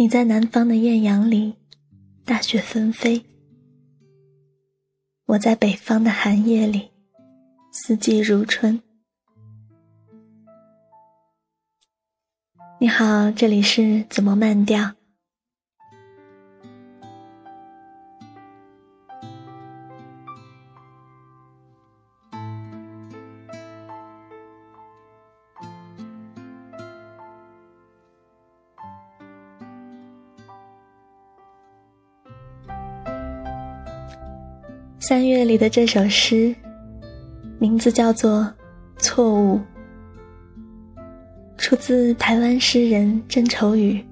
你在南方的艳阳里，大雪纷飞；我在北方的寒夜里，四季如春。你好，这里是怎么慢调？三月里的这首诗，名字叫做《错误》，出自台湾诗人郑愁予。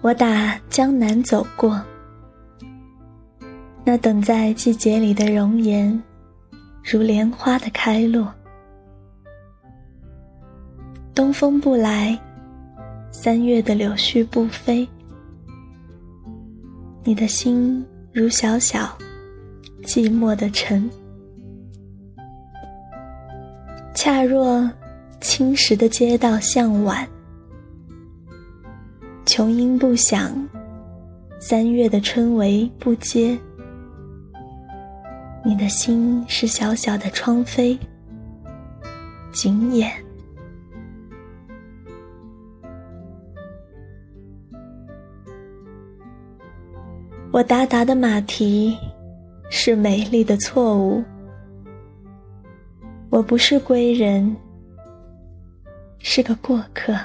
我打江南走过。那等在季节里的容颜，如莲花的开落。东风不来，三月的柳絮不飞。你的心如小小寂寞的尘，恰若青石的街道向晚。琼音不响，三月的春雷不接。你的心是小小的窗扉，紧掩。我达达的马蹄是美丽的错误。我不是归人，是个过客。